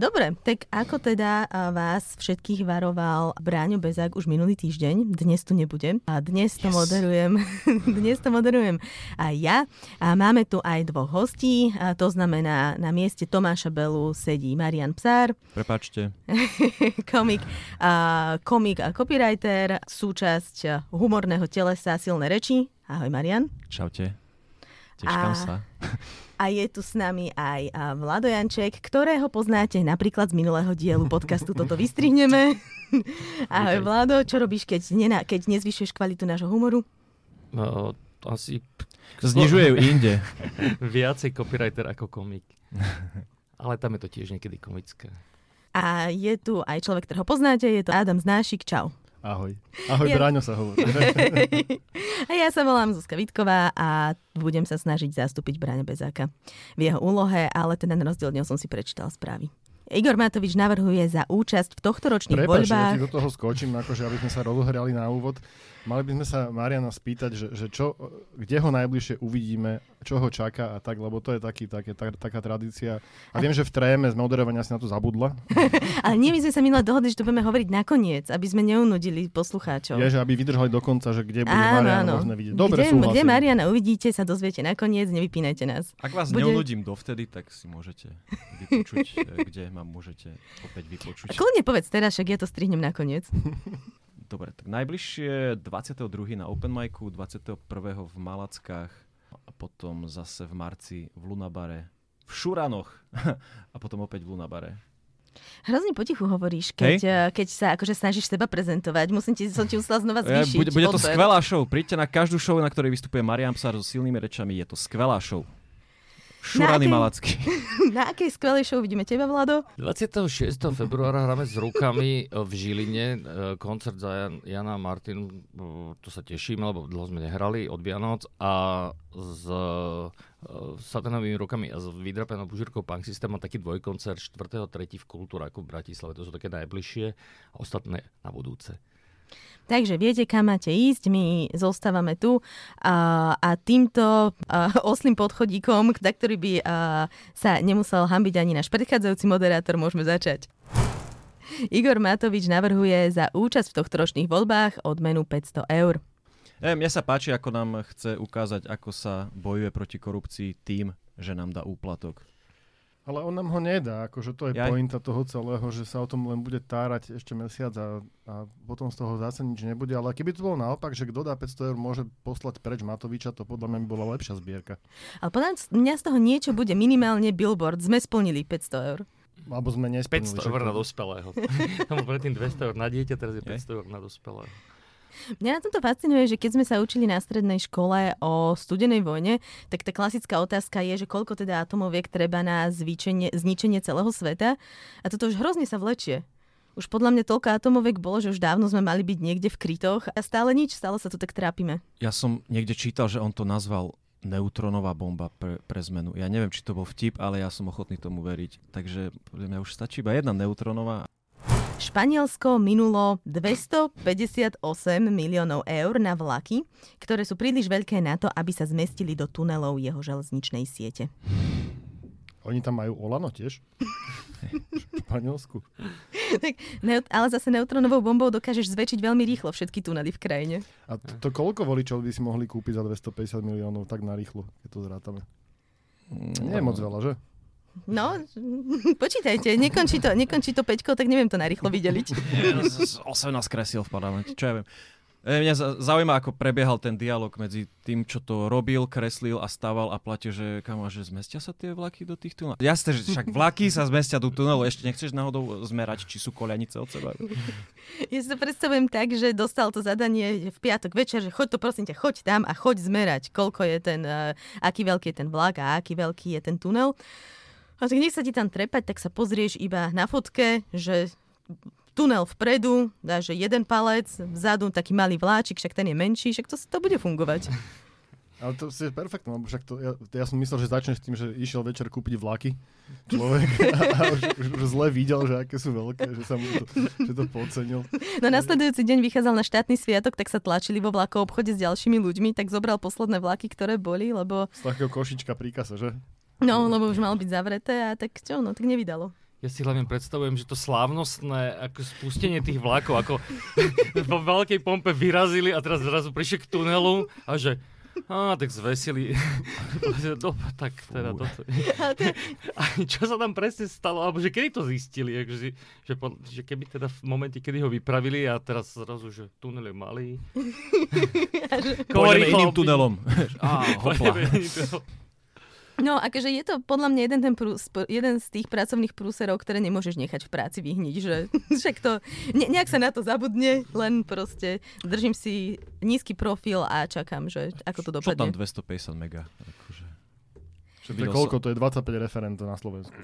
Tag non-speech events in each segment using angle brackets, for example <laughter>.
Dobre, tak ako teda vás všetkých varoval Bráňo Bezák už minulý týždeň, dnes tu nebudem a dnes to yes. moderujem, <laughs> dnes to moderujem aj ja a máme tu aj dvoch hostí, a to znamená na mieste Tomáša Belu sedí Marian Psár. Prepačte. <laughs> komik, a, komik a copywriter, súčasť humorného telesa Silné reči. Ahoj Marian. Čaute. Teškám sa. A je tu s nami aj Vlado Janček, ktorého poznáte napríklad z minulého dielu podcastu Toto vystrihneme. <laughs> Ahoj Vlado, čo robíš, keď, nena, keď nezvyšuješ kvalitu nášho humoru? No, asi... Znižuje ju inde. <laughs> Viacej copywriter ako komik. <laughs> Ale tam je to tiež niekedy komické. A je tu aj človek, ktorého poznáte, je to Adam Znášik. Čau. Ahoj. Ahoj, ja... Bráňo sa hovorí. <laughs> a ja sa volám Zuzka Vitková a budem sa snažiť zastúpiť Bráňa Bezáka v jeho úlohe, ale teda na rozdiel som si prečítal správy. Igor Matovič navrhuje za účasť v tohto ročných Prepač, voľbách... ja do toho skočím, akože aby sme sa rozohrali na úvod. Mali by sme sa Mariana spýtať, že, že čo, kde ho najbližšie uvidíme, čo ho čaká a tak, lebo to je taký, také, tak, taká tradícia. A viem, že v tréme z moderovania si na to zabudla. <laughs> Ale nie, my sme sa minule dohodli, že to budeme hovoriť nakoniec, aby sme neunudili poslucháčov. Je, že aby vydržali do konca, že kde bude áno, Mariana áno. možné vidieť. Dobre, kde, kde Mariana uvidíte, sa dozviete nakoniec, nevypínajte nás. Ak vás bude... neunudím dovtedy, tak si môžete vypočuť, <laughs> eh, kde ma môžete opäť vypočuť. A kľudne povedz teraz, však ja to strihnem nakoniec. <laughs> Dobre, tak najbližšie 22. na Open Micu, 21. v Malackách a potom zase v marci v Lunabare, v Šuranoch <laughs> a potom opäť v Lunabare. Hrozne potichu hovoríš, keď, hey? keď sa akože snažíš seba prezentovať. Musím ti, som ti musela znova zvýšiť. Bude, bude to skvelá show. Príďte na každú show, na ktorej vystupuje Marian Psar so silnými rečami. Je to skvelá show. Šurany na Malacký. <laughs> Na akej skvelej show vidíme teba, Vlado? 26. februára hráme s rukami v Žiline e, koncert za Jan, Jana Martin. E, to sa teším, lebo dlho sme nehrali od Vianoc a s satanovými rukami a s vydrapenou bužírkou Punk System a taký dvojkoncert 4.3. v Kultúraku v Bratislave. To sú také najbližšie a ostatné na budúce. Takže viete, kam máte ísť, my zostávame tu a, a týmto a, oslým podchodíkom, na ktorý by a, sa nemusel hambiť ani náš predchádzajúci moderátor, môžeme začať. Igor Matovič navrhuje za účasť v tohto ročných voľbách odmenu 500 eur. E, mne sa páči, ako nám chce ukázať, ako sa bojuje proti korupcii tým, že nám dá úplatok. Ale on nám ho nedá, akože to je Jaj. pointa toho celého, že sa o tom len bude tárať ešte mesiac a, a potom z toho zase nič nebude. Ale keby to bolo naopak, že kto dá 500 eur, môže poslať preč Matoviča, to podľa mňa by bola lepšia zbierka. Ale podľa mňa z toho niečo bude minimálne billboard. Sme splnili 500 eur. Alebo sme nesplnili. 500 eur na dospelého. <laughs> Tam predtým 200 eur na dieťa, teraz je 500 eur na dospelého. Mňa na tomto fascinuje, že keď sme sa učili na strednej škole o studenej vojne, tak tá klasická otázka je, že koľko teda atomoviek treba na zvíčenie, zničenie celého sveta. A toto už hrozne sa vlečie. Už podľa mňa toľko atomoviek bolo, že už dávno sme mali byť niekde v krytoch a stále nič, stále sa tu tak trápime. Ja som niekde čítal, že on to nazval neutronová bomba pre, pre zmenu. Ja neviem, či to bol vtip, ale ja som ochotný tomu veriť. Takže podľa mňa už stačí iba jedna neutronová Španielsko minulo 258 miliónov eur na vlaky, ktoré sú príliš veľké na to, aby sa zmestili do tunelov jeho železničnej siete. Oni tam majú Olano tiež? v Španielsku. tak, ale zase neutronovou bombou dokážeš zväčšiť veľmi rýchlo všetky tunely v krajine. A to, to koľko voličov by si mohli kúpiť za 250 miliónov tak narýchlo, keď to zrátame? Mm, Nie je moc veľa, že? No, počítajte, nekončí to, nekončí to peťko, tak neviem to narýchlo vydeliť. 18 kresil v parlamente, čo ja viem. E, mňa zaujíma, ako prebiehal ten dialog medzi tým, čo to robil, kreslil a stával a platil, že kam že zmestia sa tie vlaky do tých tunelov. Jasne, že však vlaky sa zmestia do tunelov, ešte nechceš náhodou zmerať, či sú koľanice od seba. Ja si to predstavujem tak, že dostal to zadanie v piatok večer, že choď to prosím ťa, choď tam a choď zmerať, koľko je ten, uh, aký veľký je ten vlak a aký veľký je ten tunel. A tak nech sa ti tam trepať, tak sa pozrieš iba na fotke, že tunel vpredu, dáš jeden palec, vzadu taký malý vláčik, však ten je menší, však to, to bude fungovať. <laughs> Ale to je perfektné, lebo však to, ja, ja som myslel, že začneš tým, že išiel večer kúpiť vlaky človek a, <laughs> <laughs> a už, už, už zle videl, že aké sú veľké, že sa mu to, že to podcenil. No nasledujúci deň vychádzal na štátny sviatok, tak sa tlačili vo vlaku obchode s ďalšími ľuďmi, tak zobral posledné vlaky, ktoré boli, lebo... Z takého košička príkasa, že? No, lebo už malo byť zavreté a tak čo, no tak nevydalo. ja si hlavne predstavujem, že to slávnostné ako spustenie tých vlakov, ako <laughs> vo veľkej pompe vyrazili a teraz zrazu prišli k tunelu a že a tak zvesili. <laughs> no, tak teda toto. <laughs> A čo sa tam presne stalo? Alebo že kedy to zistili? Že, že, že keby teda v momente, kedy ho vypravili a teraz zrazu, že tunel je malý. Pôjdeme iným tunelom. Á, hopla. No, akože je to podľa mňa jeden, ten prús, jeden z tých pracovných prúserov, ktoré nemôžeš nechať v práci vyhniť, že <laughs> však to, ne, nejak sa na to zabudne, len proste držím si nízky profil a čakám, že ako to dopadne. Čo tam 250 mega? Akože... Čo to je koľko? To je 25 referentov na Slovensku. <laughs>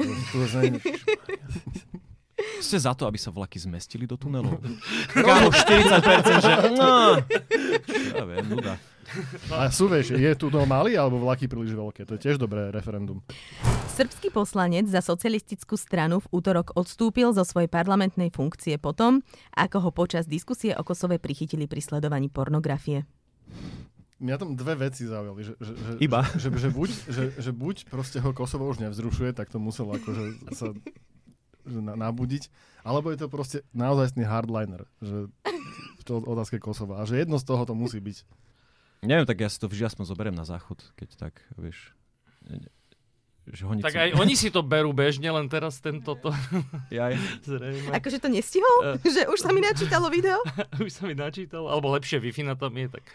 Ste za to, aby sa vlaky zmestili do tunelov? <laughs> Kámo, 40%, že... No. Ja viem, nuda. A sú, vieš, je tu to malý alebo vlaky príliš veľké? To je tiež dobré referendum. Srbský poslanec za socialistickú stranu v útorok odstúpil zo svojej parlamentnej funkcie potom, ako ho počas diskusie o Kosove prichytili pri sledovaní pornografie. Mňa tam dve veci zaujali. Že, že, že, Iba? Že, že, že, buď, že, že buď proste ho Kosovo už nevzrušuje, tak to muselo akože sa že na, nabudiť, alebo je to proste naozajstný hardliner, že v to otázke Kosova. A že jedno z toho to musí byť. Neviem, tak ja si to vždy aspoň zoberiem na záchod, keď tak, vieš. Že tak aj oni si to berú bežne, len teraz tento to... Jaj. Zrejme. Akože to nestihol? Uh, že už sa mi načítalo video? <laughs> už sa mi načítalo, alebo lepšie wi na tam je, tak...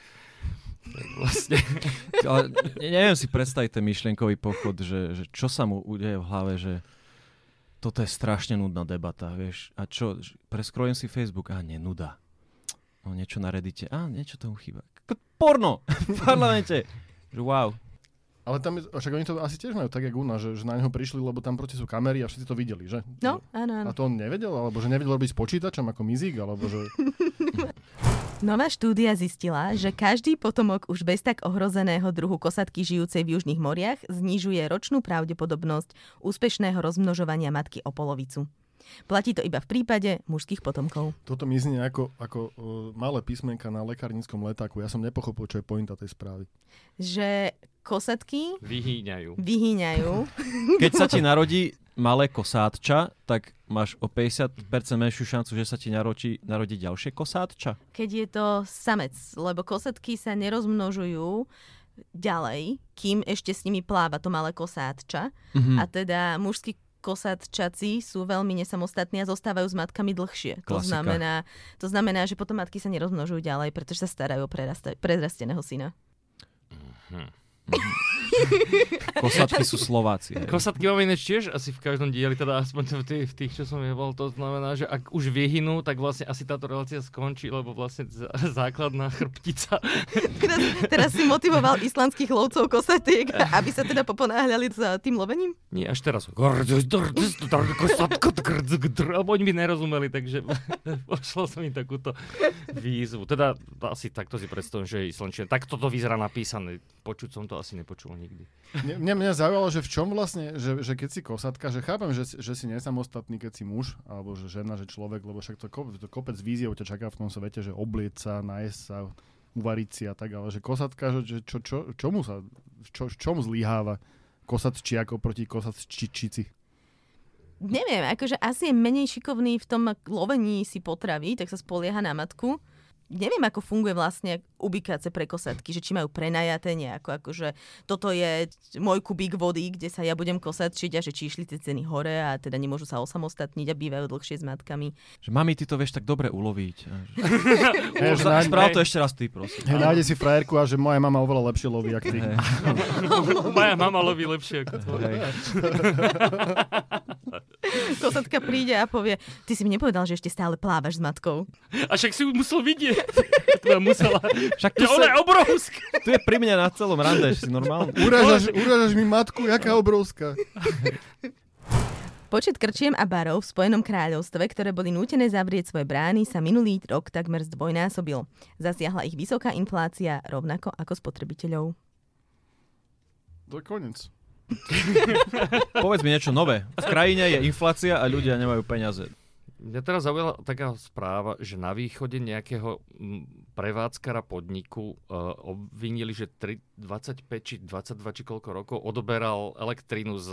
tak vlastne. <laughs> Ale neviem si predstaviť ten myšlienkový pochod, že, že čo sa mu udeje v hlave, že toto je strašne nudná debata, vieš. A čo, preskrojem si Facebook, a nie, nuda. No niečo na Reddite, a niečo tomu chýba porno <laughs> v parlamente. Že wow. Ale tam, je, však oni to asi tiež majú tak, jak u nás, že, že na neho prišli, lebo tam proti sú kamery a všetci to videli, že? No, áno, áno. A to on nevedel? Alebo že nevedel robiť s počítačom ako mizík? Alebo že... <laughs> Nová štúdia zistila, že každý potomok už bez tak ohrozeného druhu kosatky žijúcej v južných moriach znižuje ročnú pravdepodobnosť úspešného rozmnožovania matky o polovicu. Platí to iba v prípade mužských potomkov. Toto mi znie ako, ako uh, malé písmenka na lekárnickom letáku. Ja som nepochopil, čo je pointa tej správy. Že kosatky vyhýňajú. vyhýňajú. <laughs> Keď sa ti narodí malé kosátča, tak máš o 50% menšiu šancu, že sa ti narodí, narodí ďalšie kosátča? Keď je to samec, lebo kosatky sa nerozmnožujú ďalej, kým ešte s nimi pláva to malé kosátča. Mm-hmm. A teda mužský kosatčaci sú veľmi nesamostatní a zostávajú s matkami dlhšie. To znamená, to znamená, že potom matky sa nerozmnožujú ďalej, pretože sa starajú o prerasteného syna. Mm-hmm. <laughs> Kosatky sú Slováci. Hej. Kosatky máme ináč tiež asi v každom dieli, teda aspoň v tých, v tých čo som jebol, to znamená, že ak už vyhynú, tak vlastne asi táto relácia skončí, lebo vlastne základná chrbtica. Teraz, teraz si motivoval islandských lovcov kosatiek, aby sa teda poponáhľali za tým lovením? Nie, až teraz. Alebo oni by nerozumeli, takže poslal som im takúto výzvu. Teda asi takto si predstavím, že je islandčina. Takto to vyzerá napísané. Počuť som to asi nepočul nikdy. Mňa, mňa zaujalo, že v čom vlastne, že, že keď si kosatka, že chápem, že, že si nesamostatný, keď si muž, alebo že žena, že človek, lebo však to, to kopec víziev ťa čaká v tom svete, že obliec sa, najesť sa, uvariť si a tak, ale že kosatka, že čo, čo, čomu sa, čo, čomu zlíháva kosatči ako proti kosatčičici? Neviem, akože asi je menej šikovný v tom lovení si potravy, tak sa spolieha na matku neviem, ako funguje vlastne ubikáce pre kosatky, že či majú prenajaté nejako, akože toto je môj kubík vody, kde sa ja budem kosatčiť a že či išli tie ceny hore a teda nemôžu sa osamostatniť a bývajú dlhšie s matkami. Že mami, ty to vieš tak dobre uloviť. <laughs> Hey, Správ to ešte raz ty, prosím. Hey, nájde si frajerku a že moja mama oveľa lepšie loví, ako ty. Hey. <laughs> moja mama loví lepšie ako tvoja. Hey. Kosatka príde a povie, ty si mi nepovedal, že ešte stále plávaš s matkou. A však si ju musel vidieť. To musela. Však tu ona je obrovská. Tu je pri mne na celom rande, si normálne. Urážaš, urážaš mi matku, jaká obrovská. Počet krčiem a barov v Spojenom kráľovstve, ktoré boli nútené zavrieť svoje brány, sa minulý rok takmer zdvojnásobil. Zasiahla ich vysoká inflácia rovnako ako spotrebiteľov. To je koniec. Povedz mi niečo nové. V krajine je inflácia a ľudia nemajú peniaze. Mňa teraz zaujala taká správa, že na východe nejakého prevádzkara podniku uh, obvinili, že 3, 25 či 22 či koľko rokov odoberal elektrínu z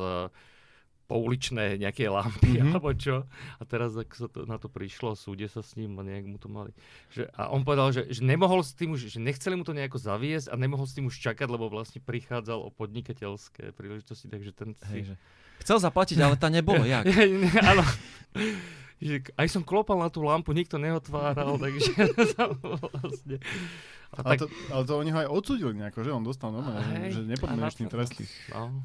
pouličné nejaké lampy mm-hmm. alebo čo. A teraz ak sa to, na to prišlo, súde sa s ním a nejak mu to mali. Že, a on povedal, že, že nemohol s tým už, že nechceli mu to nejako zaviesť a nemohol s tým už čakať, lebo vlastne prichádzal o podnikateľské príležitosti, takže ten si... Hej, že... Chcel zaplatiť, ale tá nebolo, jak? <laughs> Áno. že aj som klopal na tú lampu, nikto neotváral, <laughs> takže vlastne... A ale, tak... to, ale to oni ho aj odsudili nejako, že on dostal normálne, že, že nepodmienečný trest. No.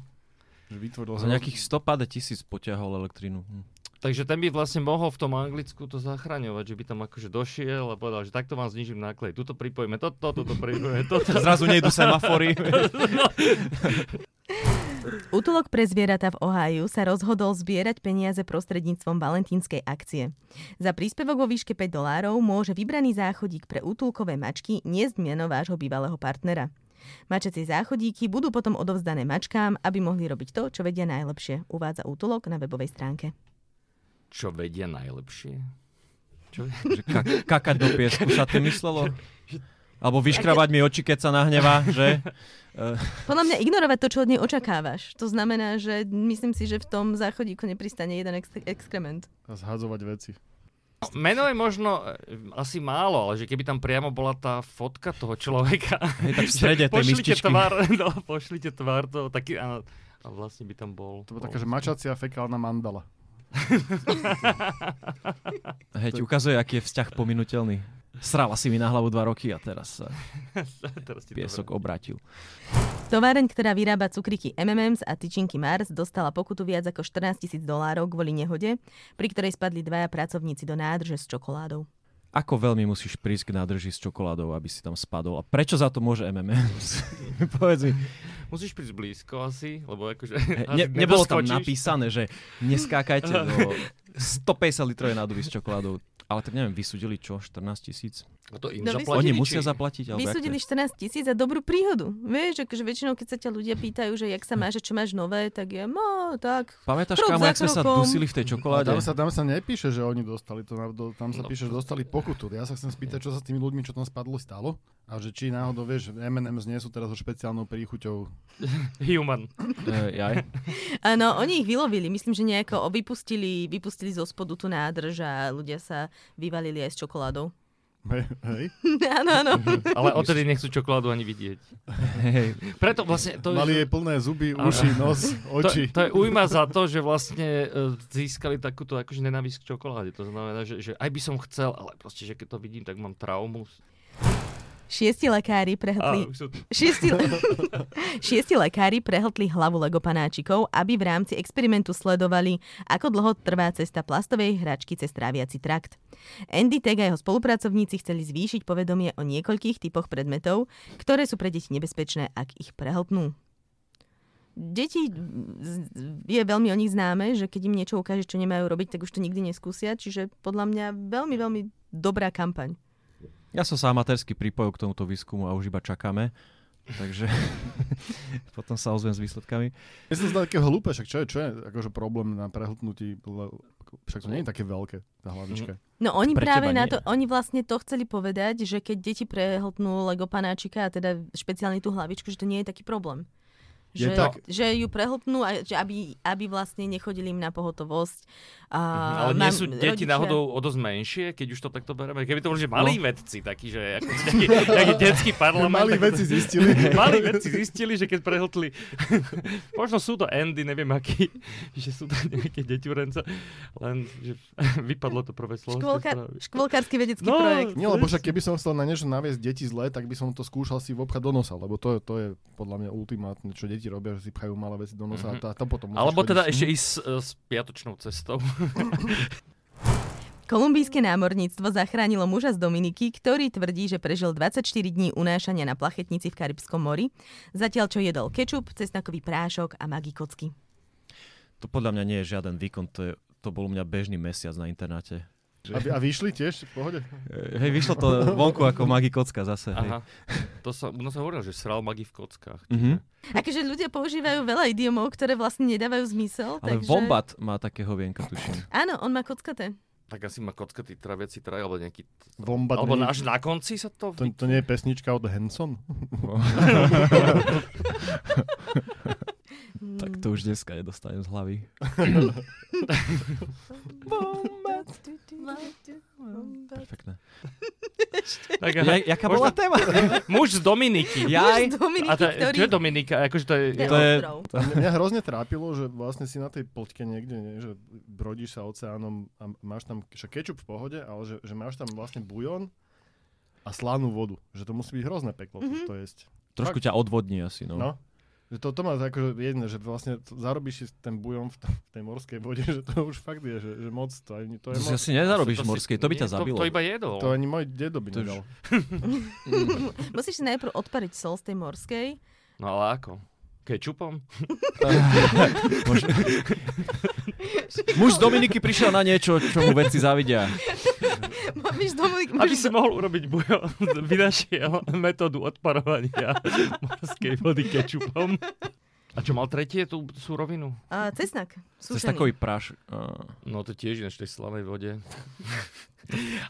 Že vytvoril Za nejakých 150 tisíc poťahol elektrínu. Hm. Takže ten by vlastne mohol v tom Anglicku to zachraňovať, že by tam akože došiel a povedal, že takto vám znižím náklady, tuto pripojíme toto, toto, toto pripojíme toto. Zrazu nejdu semafory. <laughs> Útulok pre zvieratá v Ohio sa rozhodol zbierať peniaze prostredníctvom valentínskej akcie. Za príspevok vo výške 5 dolárov môže vybraný záchodík pre útulkové mačky niesť meno vášho bývalého partnera. Mačacie záchodíky budú potom odovzdané mačkám, aby mohli robiť to, čo vedia najlepšie, uvádza útulok na webovej stránke. Čo vedia najlepšie? Čo? Že ka- <laughs> kakať do piesku sa tým myslelo? Alebo vyškrabať mi oči, keď sa nahnevá, že? <laughs> Podľa mňa ignorovať to, čo od nej očakávaš. To znamená, že myslím si, že v tom záchodíku nepristane jeden ex- exkrement. A zhadzovať veci. Meno je možno e, asi málo, ale že keby tam priamo bola tá fotka toho človeka. Hej, tak v <laughs> strede tej pošlite tvár, <laughs> no, pošlite tvár toho, taký, áno, a vlastne by tam bol. To bola taká, že mačacia fekálna mandala. Hej, ukazuje, aký je vzťah pominutelný. Srala si mi na hlavu dva roky a teraz sa <laughs> teraz piesok obratil. Továreň, ktorá vyrába cukriky M&M's a tyčinky Mars, dostala pokutu viac ako 14 tisíc dolárov kvôli nehode, pri ktorej spadli dvaja pracovníci do nádrže s čokoládou. Ako veľmi musíš prísť k nádrži s čokoládou, aby si tam spadol? A prečo za to môže M&M's? <laughs> Povedz mi. Musíš prísť blízko asi, lebo akože... Ne, nebolo tam napísané, že neskákajte <laughs> do 150 litrovej nádoby s čokoládou. Ale tak neviem, vysudili čo? 14 tisíc? A to im no, zaplatili, Oni musia či... zaplatiť? Alebo vysudili 14 tisíc a dobrú príhodu. Vieš, akože väčšinou, keď sa ťa ľudia pýtajú, že jak sa máš, čo máš nové, tak je, no, tak. Pamätáš, kam, jak sme sa dusili v tej čokoláde? Tam sa, tam sa nepíše, že oni dostali to, tam sa no. píše, že dostali pokutu. Ja sa chcem spýtať, čo sa s tými ľuďmi, čo tam spadlo, stalo? A že či náhodou, vieš, M&M's nie sú teraz so špeciálnou príchuťou. <laughs> Human. Uh, <laughs> Áno, oni ich vylovili. Myslím, že nejako vypustili, vypustili zo spodu tú nádrž a ľudia sa vyvalili aj s čokoládou. Hej, hej. <laughs> áno, áno. <laughs> Ale odtedy nechcú čokoládu ani vidieť. Hej. Preto vlastne... To Mali jej plné zuby, uši, nos, oči. To, to je újma za to, že vlastne uh, získali takúto akože nenávisť k čokoláde. To znamená, že, že aj by som chcel, ale proste, že keď to vidím, tak mám traumu. Šiesti lekári prehltli... Šiesti, le... <laughs> Šiesti lekári prehltli hlavu Lego panáčikov, aby v rámci experimentu sledovali, ako dlho trvá cesta plastovej hračky cez tráviaci trakt. Andy Teg a jeho spolupracovníci chceli zvýšiť povedomie o niekoľkých typoch predmetov, ktoré sú pre deti nebezpečné, ak ich prehltnú. Deti je veľmi o nich známe, že keď im niečo ukáže, čo nemajú robiť, tak už to nikdy neskúsia, čiže podľa mňa veľmi, veľmi dobrá kampaň. Ja som sa amatérsky pripojil k tomuto výskumu a už iba čakáme. Takže <laughs> potom sa ozvem s výsledkami. Ja som také hlúpe, však čo je, čo je akože problém na prehltnutí, však to nie je také veľké, tá hlavička. No oni Pre práve na to, oni vlastne to chceli povedať, že keď deti prehltnú Lego panáčika a teda špeciálne tú hlavičku, že to nie je taký problém. Že, tak... že ju prehltnú a že aby, aby vlastne nechodili im na pohotovosť. A mm, ale nie sú deti rodičia... náhodou o dosť menšie, keď už to takto bereme? Keby to boli že malí no. vedci, takí, že ako, <laughs> nejaký, nejaký detský parlament. malí vedci zistili. <laughs> malí vedci zistili, že keď prehltli, <laughs> možno sú to Andy, neviem aký, že sú to nejaké deťurence, len že vypadlo to prvé slovo. Škôlka, škôlkársky vedecký no, projekt. Nie, lebo však keby som chcel na niečo naviesť deti zle, tak by som to skúšal si vobchať do nosa, lebo to, to je podľa mňa ultimátne, čo deti deti robia, že si pchajú malé veci do nosa mm-hmm. a tam potom Alebo teda ešte ísť s, s piatočnou cestou. <laughs> Kolumbijské námorníctvo zachránilo muža z Dominiky, ktorý tvrdí, že prežil 24 dní unášania na plachetnici v Karibskom mori, zatiaľ čo jedol kečup, cesnakový prášok a magikocky. To podľa mňa nie je žiaden výkon, to, je, to bol u mňa bežný mesiac na internáte. Že... A, a vyšli tiež v pohode? Hej, vyšlo to <laughs> vonku ako magi kocka zase. Hej. Aha. To sa, no sa hovorilo, že sral magi v kockách. Mm-hmm. Akože ľudia používajú veľa idiomov, ktoré vlastne nedávajú zmysel. Ale takže... Vombat má takého vienka, tuším. Áno, on má kockaté. Tak asi má kockatý traviaci traj, alebo nejaký... Vombat alebo až na konci sa to... To, to nie je pesnička od Hanson? <laughs> Tak to už dneska nedostanem z hlavy. <laughs> Perfektné. Tak, Ja, jaká bola téma? Muž z Dominiky. Jaj. Muž z Dominiky, A to, ktorý... čo je Dominika? Akože to je, To je To mňa, hrozne trápilo, že vlastne si na tej poďke niekde, nie, že brodíš sa oceánom a máš tam, že kečup v pohode, ale že, že máš tam vlastne bujón a slanú vodu. Že to musí byť hrozné peklo Mhm. mm-hmm. to jesť. Trošku ťa odvodní asi, no. No. Že to, to má akože jedné, že vlastne to, zarobíš si ten bujón v, t- v tej morskej vode, <laughs> že to už fakt je, že, že moc, to, ani, to To je si moc, asi nezarobíš To v si- morskej, to by ťa zabilo. To, to iba jedol. to ani môj dedo by To už- nedal. <laughs> <laughs> Musíš si najprv odpariť sol z tej morskej. No ale ako? Kečupom? Muž z Dominiky prišiel na niečo, čo mu vedci zavidia. <laughs> Víš, Dominik, Aby si mohol urobiť bujo, <laughs> vynašiel metódu odparovania <laughs> morskej vody kečupom. A čo mal tretie tú surovinu? A cesnak, je sušený. takový praš. á. No to tiež ináč v tej slanej vode.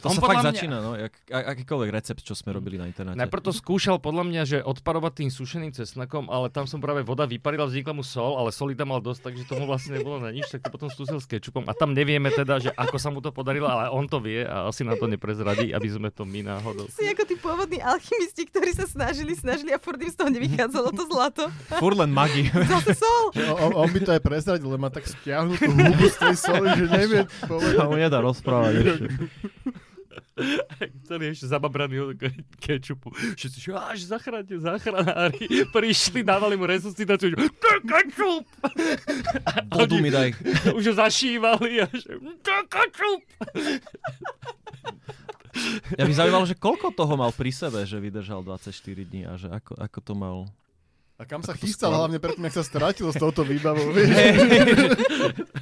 To On sa fakt mňa- začína, no. Jak, akýkoľvek recept, čo sme robili na internáte. Najprv to skúšal podľa mňa, že odparovať tým sušeným cesnakom, ale tam som práve voda vyparila, vznikla mu sol, ale soli tam mal dosť, takže tomu vlastne nebolo na nič, tak to potom skúsil s kečupom. A tam nevieme teda, že ako sa mu to podarilo, ale on to vie a asi na to neprezradí, aby sme to my náhodou. Si ako tí pôvodní alchymisti, ktorí sa snažili, snažili a furt im z toho nevychádzalo to zlato. Furt len magi. <laughs> Zase sol. On, on, by to aj prezradil, ale má tak stiahnutú hubu z tej soli, že nevie A povedať. <laughs> mu nedá rozprávať <laughs> Celý ešte zababraný od ke- kečupu. Všetci, že až zachránte, záchranári. Prišli, dávali mu resuscitáciu, že to je kečup! <laughs> Vodu mi daj. <laughs> Už ho zašívali a že to je kečup! Ja by zaujímalo, že koľko toho mal pri sebe, že vydržal 24 dní a že ako, ako to mal... A kam sa chystal hlavne predtým, ak sa strátil s touto výbavou, <laughs> vieš?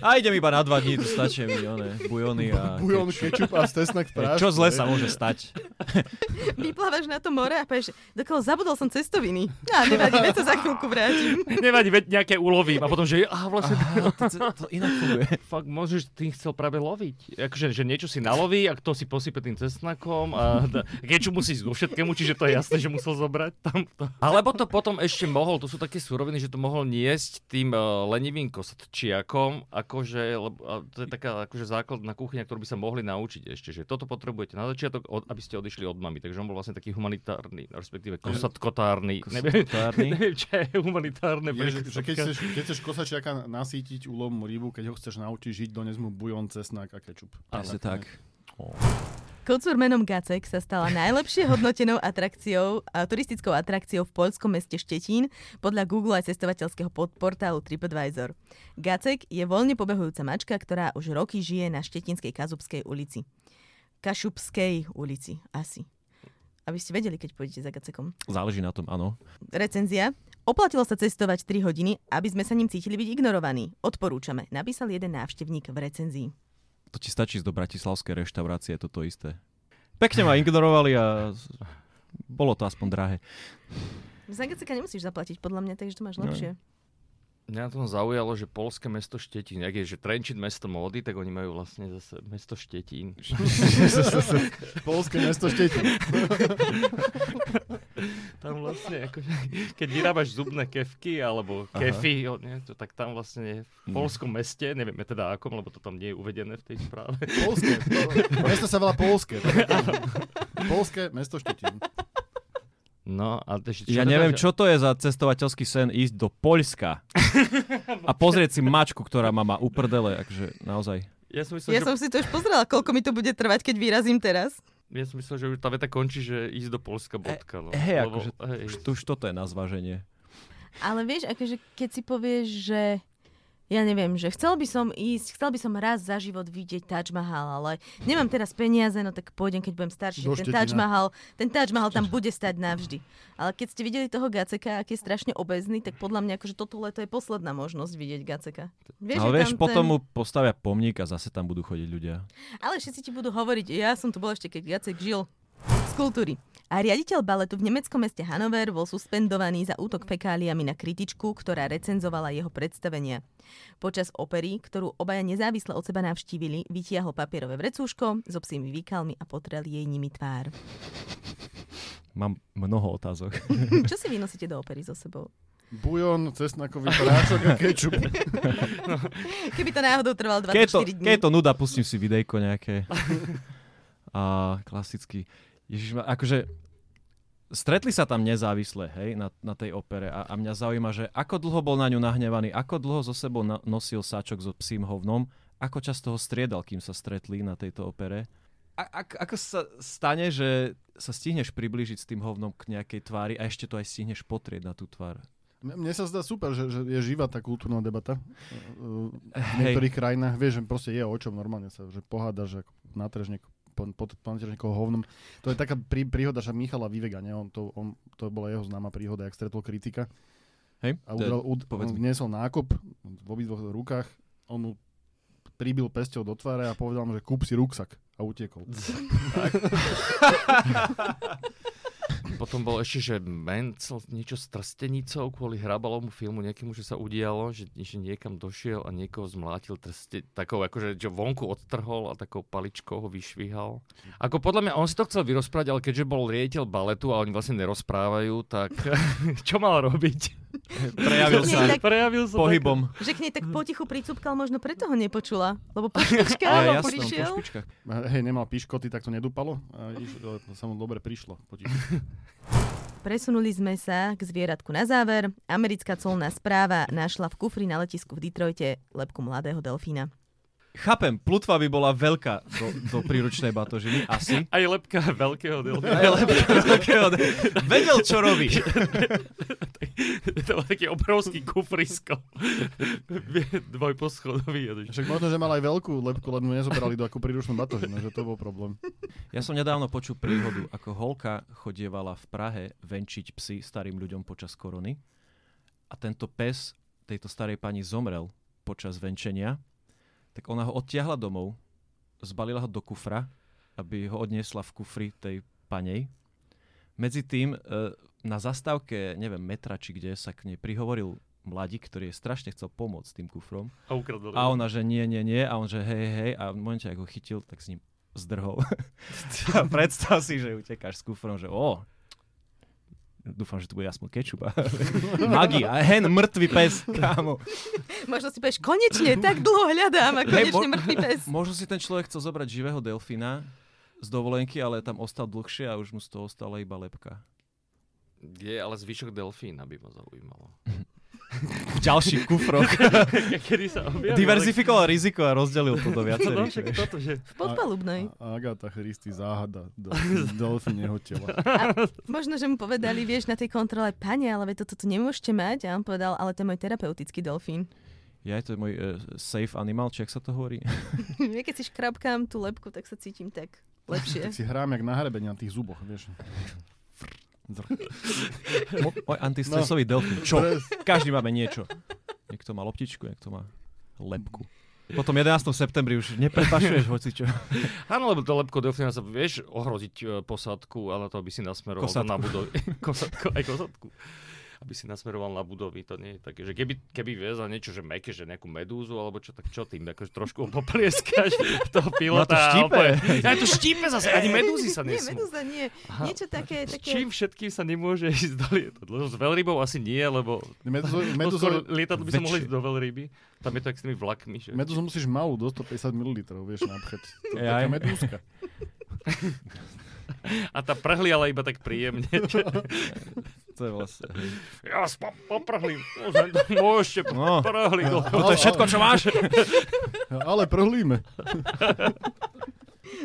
A idem iba na dva dní, to stačí mi, one, bujony a... Bujon, kečup. kečup a stesnak <laughs> v prášku. Čo zle sa môže stať? <laughs> Vyplávaš na to more a povieš, dokiaľ zabudol som cestoviny. A nevadí, veď sa za chvíľku vrátim. Nevadí, veď nejaké ulovím. A potom, že aha, vlastne to, to inak funguje. fakt môžeš, tým chcel práve loviť. Akože, že niečo si naloví a to si posype tým cesnakom a kečup musí ísť vo všetkému, čiže to je jasné, že musel zobrať tam. Alebo to potom ešte mohol, to sú také suroviny, že to mohol niesť tým uh, lenivým kosatčiakom, akože, lebo, to je taká akože základná kuchyňa, ktorú by sa mohli naučiť ešte, že toto potrebujete na začiatok, od, aby ste odišli od mami. Takže on bol vlastne taký humanitárny, respektíve kosatkotárny. Neviem, <laughs> neviem, čo je humanitárne. Je, že, že keď, chceš, keď chceš kosačiaka nasítiť úlom rybu, keď ho chceš naučiť žiť, dones mu bujon, cesnak a kečup. Presne tak. O. Kocúr menom Gacek sa stala najlepšie hodnotenou atrakciou, a turistickou atrakciou v poľskom meste Štetín podľa Google aj cestovateľského podportálu TripAdvisor. Gacek je voľne pobehujúca mačka, ktorá už roky žije na Štetínskej Kazubskej ulici. Kašubskej ulici, asi. Aby ste vedeli, keď pôjdete za Gacekom. Záleží na tom, áno. Recenzia. Oplatilo sa cestovať 3 hodiny, aby sme sa ním cítili byť ignorovaní. Odporúčame, napísal jeden návštevník v recenzii. To ti stačí ísť do bratislavskej reštaurácie, je toto isté. Pekne ma ignorovali a bolo to aspoň drahé. Za nemusíš zaplatiť, podľa mňa, takže to máš No. Mňa na tom zaujalo, že polské mesto Štetín, ak je, že Trenčín mesto módy, tak oni majú vlastne zase mesto Štetín. <laughs> Polské mesto Štetín. Tam vlastne, akože, keď vyrábaš zubné kevky alebo kefy, nie, to, tak tam vlastne v Mm. polskom meste, nevieme teda akom, lebo to tam nie je uvedené v tej správe. Polské. Mesto sa volá Polské. <laughs> Polské mesto Štetín. No, a ešte, Ja teda, neviem, že- čo to je za cestovateľský sen ísť do Poľska <laughs> a pozrieť si mačku, ktorá ma má uprdele, akože naozaj. Ja som myslel, Ja že, som si to už pozrela, koľko mi to bude trvať, keď vyrazím teraz. ja som myslel, že už tá veta končí, že ísť do Polska bodka. No. hej, Lebo- akože hej. Už, už toto je na zváženie. Ale vieš, akože keď si povieš, že ja neviem, že chcel by som ísť, chcel by som raz za život vidieť Taj Mahal, ale nemám teraz peniaze, no tak pôjdem, keď budem starší. Do Ten Štetina. Taj Mahal, ten Taj Mahal tam bude stať navždy. Ale keď ste videli toho Gaceka, aký je strašne obezný, tak podľa mňa akože toto leto je posledná možnosť vidieť Gaceka. Vieš, Ale vieš, potom ten... mu postavia pomník a zase tam budú chodiť ľudia. Ale všetci ti budú hovoriť, ja som tu bol ešte, keď Gacek žil z kultúry. A riaditeľ baletu v nemeckom meste Hanover bol suspendovaný za útok fekáliami na kritičku, ktorá recenzovala jeho predstavenia. Počas opery, ktorú obaja nezávisle od seba navštívili, vytiahol papierové vrecúško so psými výkalmi a potrel jej nimi tvár. Mám mnoho otázok. <laughs> Čo si vynosíte do opery so sebou? Bujon, cesnakový prášok a kečup. <laughs> no. Keby to náhodou trvalo 24 keď to, dní. Keď je to nuda, pustím si videjko nejaké. A klasicky. Ježiš, akože stretli sa tam nezávisle, hej, na, na tej opere a, a mňa zaujíma, že ako dlho bol na ňu nahnevaný, ako dlho so sebou na, nosil sáčok so psím hovnom, ako často ho striedal, kým sa stretli na tejto opere. A, ak, ako sa stane, že sa stihneš priblížiť s tým hovnom k nejakej tvári a ešte to aj stihneš potrieť na tú tvár? Mne sa zdá super, že, že je živá tá kultúrna debata. V niektorých Hej. krajinách, vieš, že proste je o čom normálne sa, že pohádaš, že niekoho pod, niekoho hovnom. To je taká prí, príhoda, že Michala Vivega, ne? On to, on, to bola jeho známa príhoda, jak stretol kritika. Hej, a udral, ud, on vniesol nákop v obidvoch rukách, on mu pribil pesťou do tváre a povedal mu, že kúp si ruksak a utiekol. <laughs> <laughs> <laughs> Potom bol ešte, že Mencel niečo s trstenicou kvôli hrabalomu filmu nejakému, že sa udialo, že, že niekam došiel a niekoho zmlátil trste, takou akože, že vonku odtrhol a takou paličkou ho vyšvihal. Ako podľa mňa, on si to chcel vyrozprávať, ale keďže bol riediteľ baletu a oni vlastne nerozprávajú, tak <laughs> čo mal robiť? Prejavil sa, tak, prejavil sa pohybom. Tak, že k nej tak potichu pricúpkal, možno preto ho nepočula. Lebo po <laughs> špičkách ja, prišiel. Hej, nemal piškoty, tak to nedúpalo. A iš, to sa mu dobre prišlo. Potichu. <laughs> Presunuli sme sa k zvieratku na záver. Americká colná správa našla v kufri na letisku v Detroite lepku mladého delfína. Chápem, plutva by bola veľká do, do príručnej batožiny, asi. Aj lepka veľkého delfína. Aj lepka veľkého delfína. Vedel, čo robí. to bol taký obrovský kufrisko. Dvojposchodový. Však možno, že mal aj veľkú lepku, len mu nezobrali do akú príručnú batožinu, že to bol problém. Ja som nedávno počul príhodu, ako holka chodievala v Prahe venčiť psy starým ľuďom počas korony a tento pes tejto starej pani zomrel počas venčenia tak ona ho odtiahla domov, zbalila ho do kufra, aby ho odniesla v kufri tej panej. Medzi tým e, na zastávke, neviem, metra či kde sa k nej prihovoril mladík, ktorý je strašne chcel pomôcť tým kufrom. A ukradol. A ona, že nie, nie, nie. A on, že hej, hej. A v momente, ako ho chytil, tak s ním zdrhol. <laughs> a predstav si, že utekáš s kufrom, že o, Dúfam, že tu bude aspoň kečup. <laughs> Magi, a hen, mŕtvý pes, kámo. Možno si povieš, konečne, tak dlho hľadám a konečne hey, mo- mŕtvý pes. <laughs> Možno si ten človek chcel zobrať živého delfína z dovolenky, ale tam ostal dlhšie a už mu z toho ostala iba lepka. Je, ale zvyšok delfína by ma zaujímalo. <laughs> v ďalších kufroch. <laughs> Kedy sa objavil, Diverzifikoval riziko a rozdelil to do viacerých. No, toto, že... V podpalubnej. A, Agáta Christy záhada do <laughs> delfíneho tela. A možno, že mu povedali, vieš, na tej kontrole, pane, ale toto tu nemôžete mať. A on povedal, ale to je môj terapeutický delfín. Ja, to je môj uh, safe animal, či ak sa to hovorí. <laughs> ja keď si škrabkám tú lepku, tak sa cítim tak lepšie. tak si hrám jak na hrebení na tých zuboch, vieš. Môj antistresový no, delfín. Čo? Každý máme niečo. Niekto má loptičku, niekto má lepku. Potom 11. septembri už neprepašuješ hoci čo. Áno, lebo to lepko delfína sa vieš ohroziť e, posádku, ale to by si nasmeroval na budovu. <laughs> Kosatku, aj kosatku aby si nasmeroval na budovy. To nie je také, že keby, keby viezal niečo, že meké, že nejakú medúzu, alebo čo, tak čo tým, akože trošku poplieskáš <laughs> toho pilota. No to štípe. Ja to štípe zase, ani medúzy sa nesmú. Nie, medúza nie. Aha. Niečo také, také... S čím všetkým sa nemôže ísť do lietadla? S veľrybou asi nie, lebo medúzo, medúzo, lietadlo by sa mohli ísť do veľryby. Tam je to ak s tými vlakmi. Že... Medúzu musíš malú, do 150 ml, vieš, napríklad. To je taká medúzka. A tá prhli ale iba tak príjemne. <laughs> to je vlastne... Ja spo- poprhlím. Môžete no. prhli. No, to je všetko, čo máš. ale prhlíme.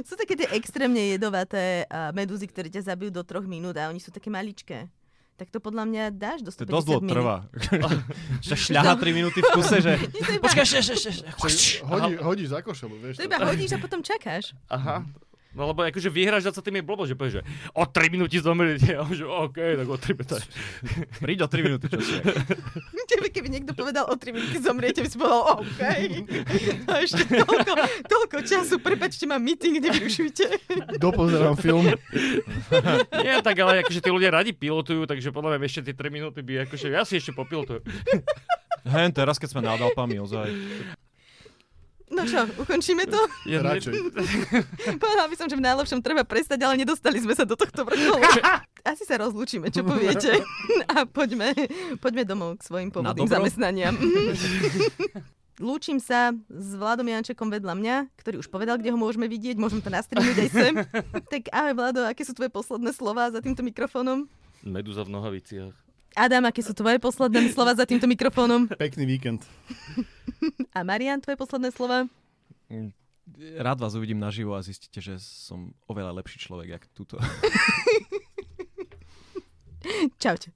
Sú také tie extrémne jedovaté medúzy, ktoré ťa zabijú do troch minút a oni sú také maličké tak to podľa mňa dáš do 150 To dosť dlho trvá. šľaha 3 minúty v kuse, že... Počkaj, ešte, ešte, ešte. Hodí, hodíš za košelu, vieš. To iba hodíš a potom čakáš. Aha. No lebo akože vyhráš za tým je blbo, že povieš, že o 3 minúty zomriete. <laughs> A že OK, tak o 3 minúty. <laughs> Príď o 3 minúty, čo si. <laughs> Tebe, keby niekto povedal o 3 minúty zomriete, by si povedal OK. A ešte toľko, toľko času, prepačte, mám meeting, nevyrušujte. Dopozerám film. Nie, tak ale akože tí ľudia radi pilotujú, takže podľa mňa ešte tie 3 minúty by akože ja si ešte popilotujem. Hen, teraz keď sme nad Alpami, ozaj. No čo, ukončíme to? Je radšej. <laughs> Povedal by som, že v najlepšom treba prestať, ale nedostali sme sa do tohto vrcholu. <laughs> asi sa rozlúčime, čo poviete. <laughs> A poďme, poďme domov k svojim pôvodným zamestnaniam. Lúčim sa s Vladom Jančekom vedľa mňa, ktorý už povedal, kde ho môžeme vidieť. Môžem to nastrimiť aj sem. tak ahoj Vlado, aké sú tvoje posledné slova za týmto mikrofónom? Meduza v nohaviciach. Adam, aké sú tvoje posledné slova za týmto mikrofónom? Pekný víkend. A Marian, tvoje posledné slova? Rád vás uvidím naživo a zistíte, že som oveľa lepší človek, jak túto. <laughs> Čaute.